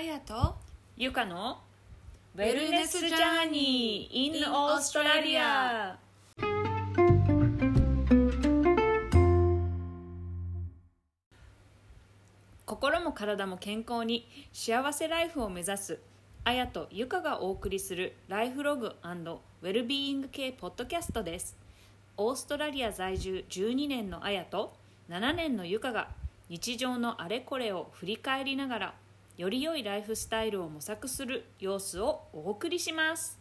あやとゆかのウェルネスジャーニー in オーストラリア心も体も健康に幸せライフを目指すあやとゆかがお送りするライフログウェルビーイング系ポッドキャストです。オーストラリア在住12年のあやと7年のゆかが日常のあれこれを振り返りながらより良いライフスタイルを模索する様子をお送りします。